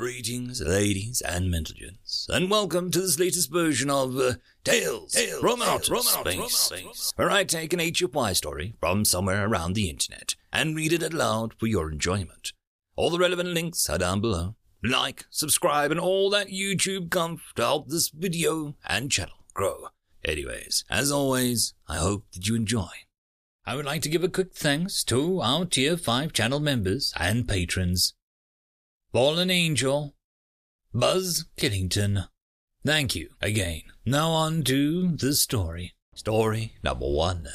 Greetings, ladies and gents, and welcome to this latest version of uh, Tales, Tales from Outer Space, space, where I take an HFY story from somewhere around the internet and read it aloud for your enjoyment. All the relevant links are down below. Like, subscribe, and all that YouTube comf to help this video and channel grow. Anyways, as always, I hope that you enjoy. I would like to give a quick thanks to our Tier 5 channel members and patrons. Fallen Angel, Buzz Killington. Thank you again. Now on to the story. Story number one.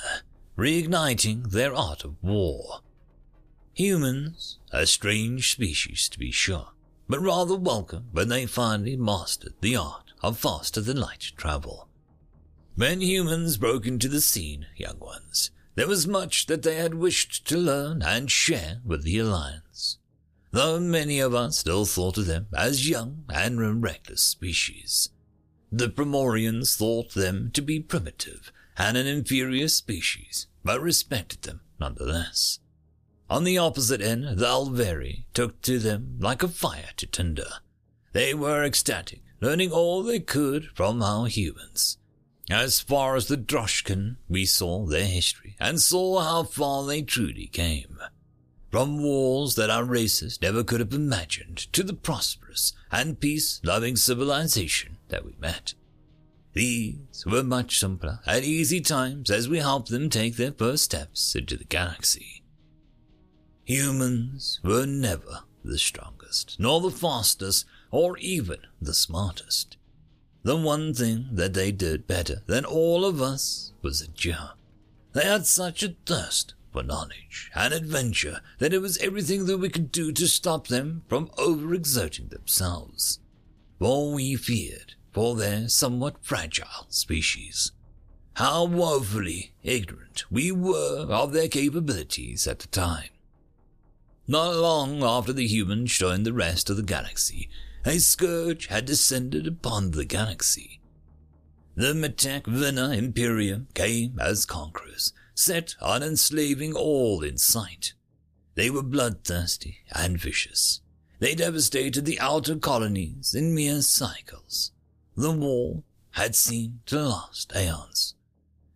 Reigniting their art of war. Humans, a strange species to be sure, but rather welcome when they finally mastered the art of faster than light travel. When humans broke into the scene, young ones, there was much that they had wished to learn and share with the Alliance though many of us still thought of them as young and reckless species. The Primorians thought them to be primitive and an inferior species, but respected them nonetheless. On the opposite end, the Alveri took to them like a fire to tinder. They were ecstatic, learning all they could from our humans. As far as the Droshkan, we saw their history and saw how far they truly came. From wars that our races never could have imagined to the prosperous and peace-loving civilization that we met. These were much simpler and easy times as we helped them take their first steps into the galaxy. Humans were never the strongest, nor the fastest, or even the smartest. The one thing that they did better than all of us was endure. They had such a thirst for knowledge and adventure that it was everything that we could do to stop them from overexerting themselves. For we feared for their somewhat fragile species. How woefully ignorant we were of their capabilities at the time. Not long after the humans joined the rest of the galaxy, a scourge had descended upon the galaxy. The Metek Vena Imperium came as conquerors set on enslaving all in sight. They were bloodthirsty and vicious. They devastated the outer colonies in mere cycles. The war had seemed to last aeons.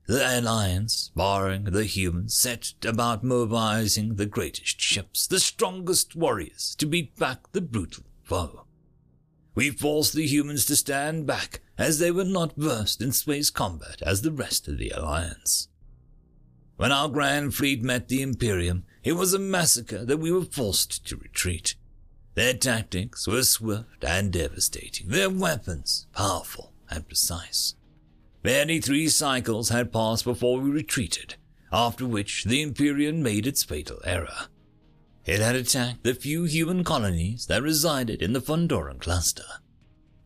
The Alliance, barring the humans, set about mobilizing the greatest ships, the strongest warriors, to beat back the brutal foe. We forced the humans to stand back, as they were not versed in space combat as the rest of the Alliance. When our grand fleet met the Imperium, it was a massacre that we were forced to retreat. Their tactics were swift and devastating, their weapons powerful and precise. Barely three cycles had passed before we retreated, after which the Imperium made its fatal error. It had attacked the few human colonies that resided in the Fondoran cluster.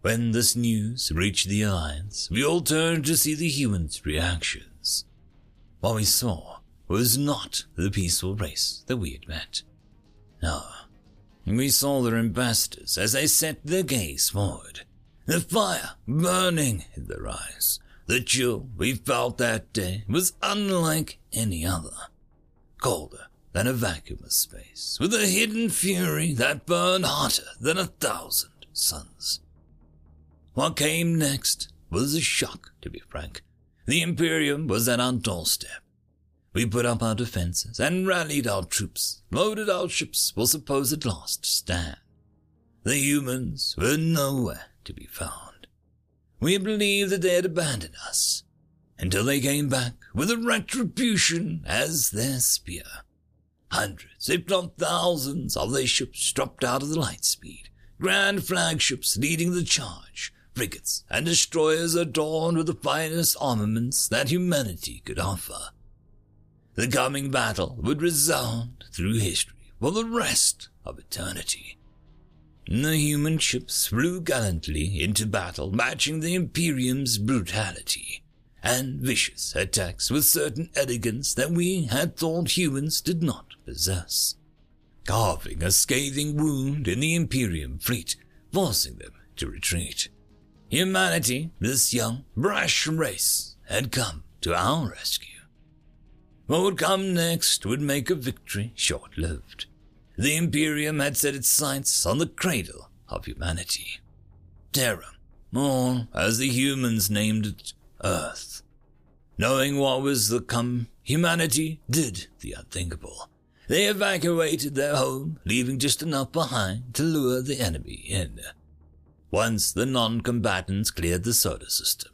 When this news reached the Alliance, we all turned to see the humans' reaction. What we saw was not the peaceful race that we had met. No, we saw their ambassadors as they set their gaze forward, the fire burning in their eyes. The chill we felt that day was unlike any other, colder than a vacuum of space, with a hidden fury that burned hotter than a thousand suns. What came next was a shock, to be frank. The Imperium was at our doorstep. We put up our defenses and rallied our troops, loaded our ships for supposed at last stand. The humans were nowhere to be found. We believed that they had abandoned us until they came back with a retribution as their spear. Hundreds, if not thousands, of their ships dropped out of the light speed, grand flagships leading the charge, frigates and destroyers adorned with the finest armaments that humanity could offer. The coming battle would resound through history for the rest of eternity. The human ships flew gallantly into battle, matching the Imperium's brutality and vicious attacks with certain elegance that we had thought humans did not possess, carving a scathing wound in the Imperium fleet, forcing them to retreat. Humanity, this young, brash race, had come to our rescue. What would come next would make a victory short lived. The Imperium had set its sights on the cradle of humanity. Terra, or as the humans named it, Earth. Knowing what was to come, humanity did the unthinkable. They evacuated their home, leaving just enough behind to lure the enemy in. Once the non-combatants cleared the solar system,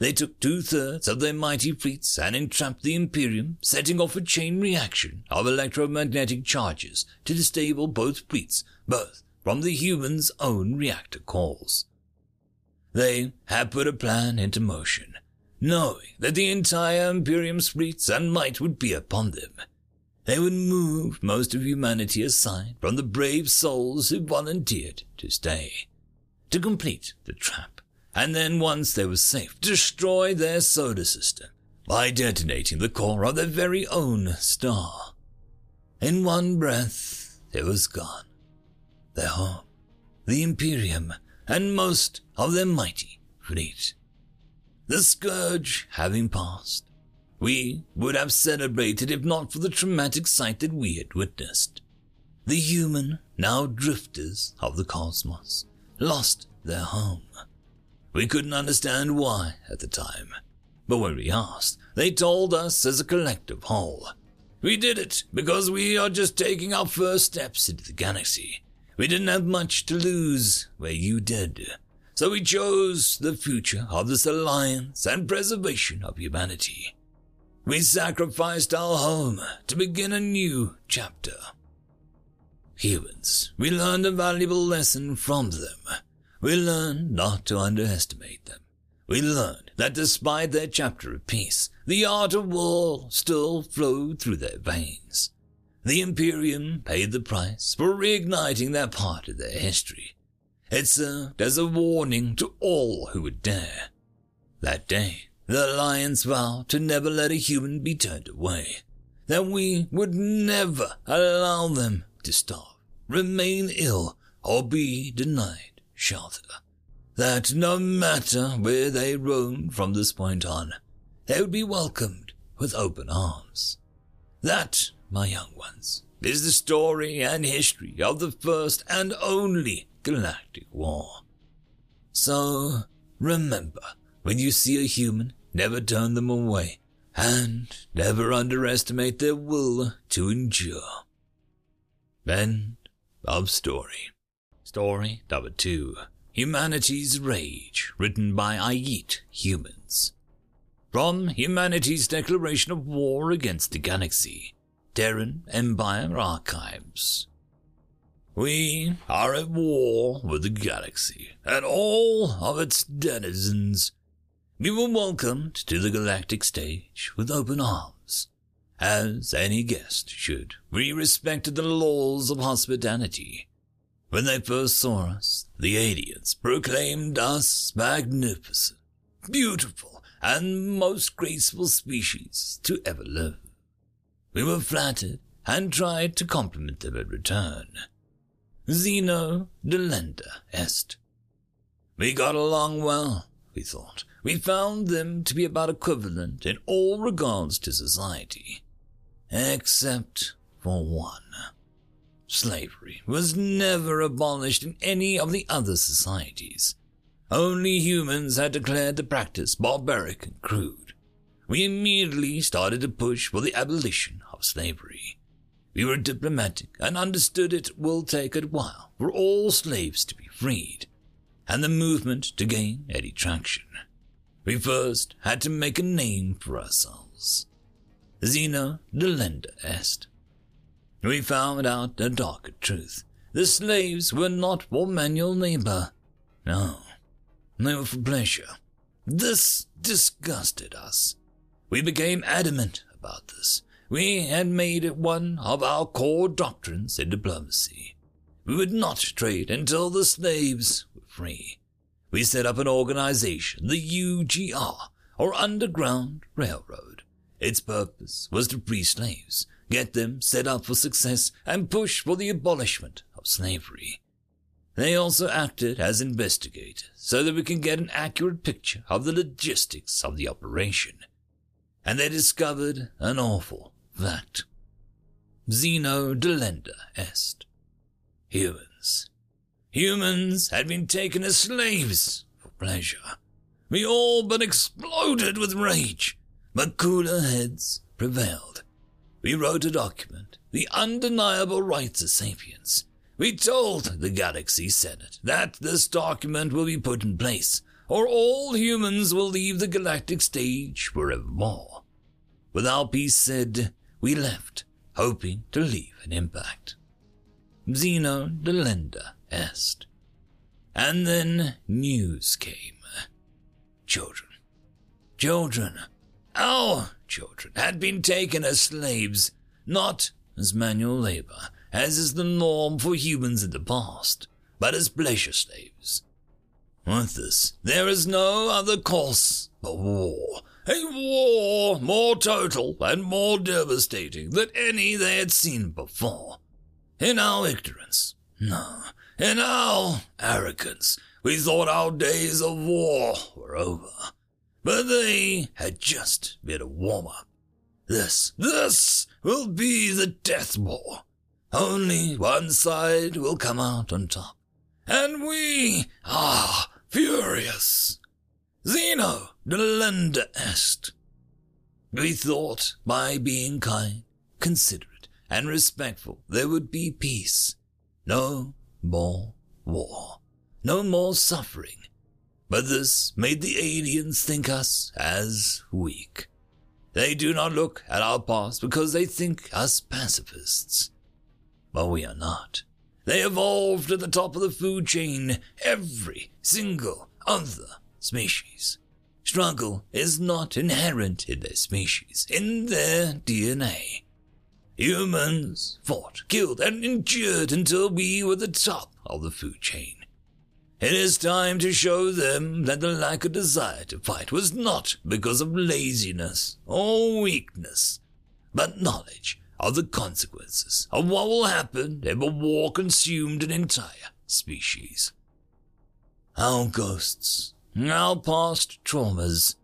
they took two-thirds of their mighty fleets and entrapped the Imperium, setting off a chain reaction of electromagnetic charges to disable both fleets, both from the humans' own reactor cores. They had put a plan into motion, knowing that the entire Imperium's fleets and might would be upon them. They would move most of humanity aside from the brave souls who volunteered to stay, to complete the trap and then once they were safe, destroy their solar system by detonating the core of their very own star. In one breath, it was gone. Their home, the Imperium, and most of their mighty fleet. The scourge having passed, we would have celebrated if not for the traumatic sight that we had witnessed. The human, now drifters of the cosmos, lost their home we couldn't understand why at the time, but when we asked, they told us as a collective whole. We did it because we are just taking our first steps into the galaxy. We didn't have much to lose where you did. So we chose the future of this alliance and preservation of humanity. We sacrificed our home to begin a new chapter. Humans, we learned a valuable lesson from them we learned not to underestimate them. We learned that despite their chapter of peace, the art of war still flowed through their veins. The Imperium paid the price for reigniting that part of their history. It served as a warning to all who would dare. That day, the Alliance vowed to never let a human be turned away, that we would never allow them to starve, remain ill, or be denied shelter. That no matter where they roamed from this point on, they would be welcomed with open arms. That, my young ones, is the story and history of the first and only galactic war. So, remember, when you see a human, never turn them away, and never underestimate their will to endure. End of story. Story number two Humanity's Rage, written by Ayit Humans. From Humanity's Declaration of War Against the Galaxy, Terran Empire Archives. We are at war with the galaxy and all of its denizens. We were welcomed to the galactic stage with open arms. As any guest should, we respected the laws of hospitality when they first saw us, the aliens proclaimed us magnificent, beautiful, and most graceful species to ever live. We were flattered and tried to compliment them in return. Xeno delenda est. We got along well, we thought. We found them to be about equivalent in all regards to society, except for one. Slavery was never abolished in any of the other societies. Only humans had declared the practice barbaric and crude. We immediately started to push for the abolition of slavery. We were diplomatic and understood it will take a while for all slaves to be freed, and the movement to gain any traction. We first had to make a name for ourselves. Xeno delenda est. We found out a darker truth. The slaves were not for manual labor. No, they were for pleasure. This disgusted us. We became adamant about this. We had made it one of our core doctrines in diplomacy. We would not trade until the slaves were free. We set up an organization, the UGR, or Underground Railroad. Its purpose was to free slaves, get them set up for success, and push for the abolishment of slavery. They also acted as investigators so that we can get an accurate picture of the logistics of the operation. And they discovered an awful fact. Xeno delenda est. Humans. Humans had been taken as slaves for pleasure. We all but exploded with rage, but cooler heads prevailed. We wrote a document, the undeniable rights of sapiens. We told the Galaxy Senate that this document will be put in place, or all humans will leave the galactic stage forevermore. With our piece said, we left, hoping to leave an impact. Xeno delenda est. And then news came. Children. Children. Our children had been taken as slaves, not as manual labor, as is the norm for humans in the past, but as pleasure slaves. With this, there is no other course but war. A war more total and more devastating than any they had seen before. In our ignorance, no, in our arrogance, we thought our days of war were over. But they had just been a warm up. This, this will be the death war. Only one side will come out on top. And we are furious. Xeno delenda est. We thought by being kind, considerate, and respectful there would be peace. No more war. No more suffering. But this made the aliens think us as weak. They do not look at our past because they think us pacifists. But we are not. They evolved at the top of the food chain every single other species. Struggle is not inherent in their species, in their DNA. Humans fought, killed, and endured until we were the top of the food chain. It is time to show them that the lack of desire to fight was not because of laziness or weakness, but knowledge of the consequences of what will happen if a war consumed an entire species. Our ghosts, our past traumas,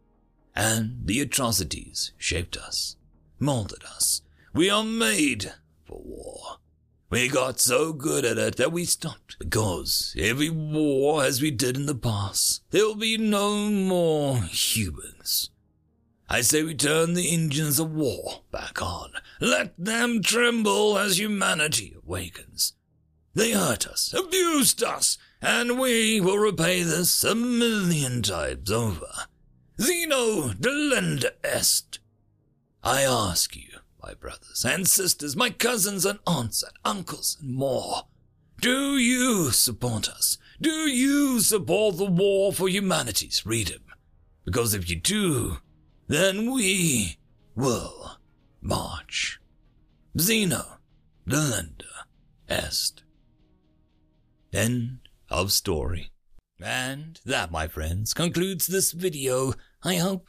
and the atrocities shaped us, molded us. We are made for war. We got so good at it that we stopped, because we war as we did in the past, there will be no more humans. I say we turn the engines of war back on. Let them tremble as humanity awakens. They hurt us, abused us, and we will repay this a million times over. Xeno delenda est. I ask you, my brothers and sisters, my cousins and aunts and uncles and more. Do you support us? Do you support the war for humanity's freedom? Because if you do, then we will march. Xeno, delenda, est. End of story. And that, my friends, concludes this video. I hope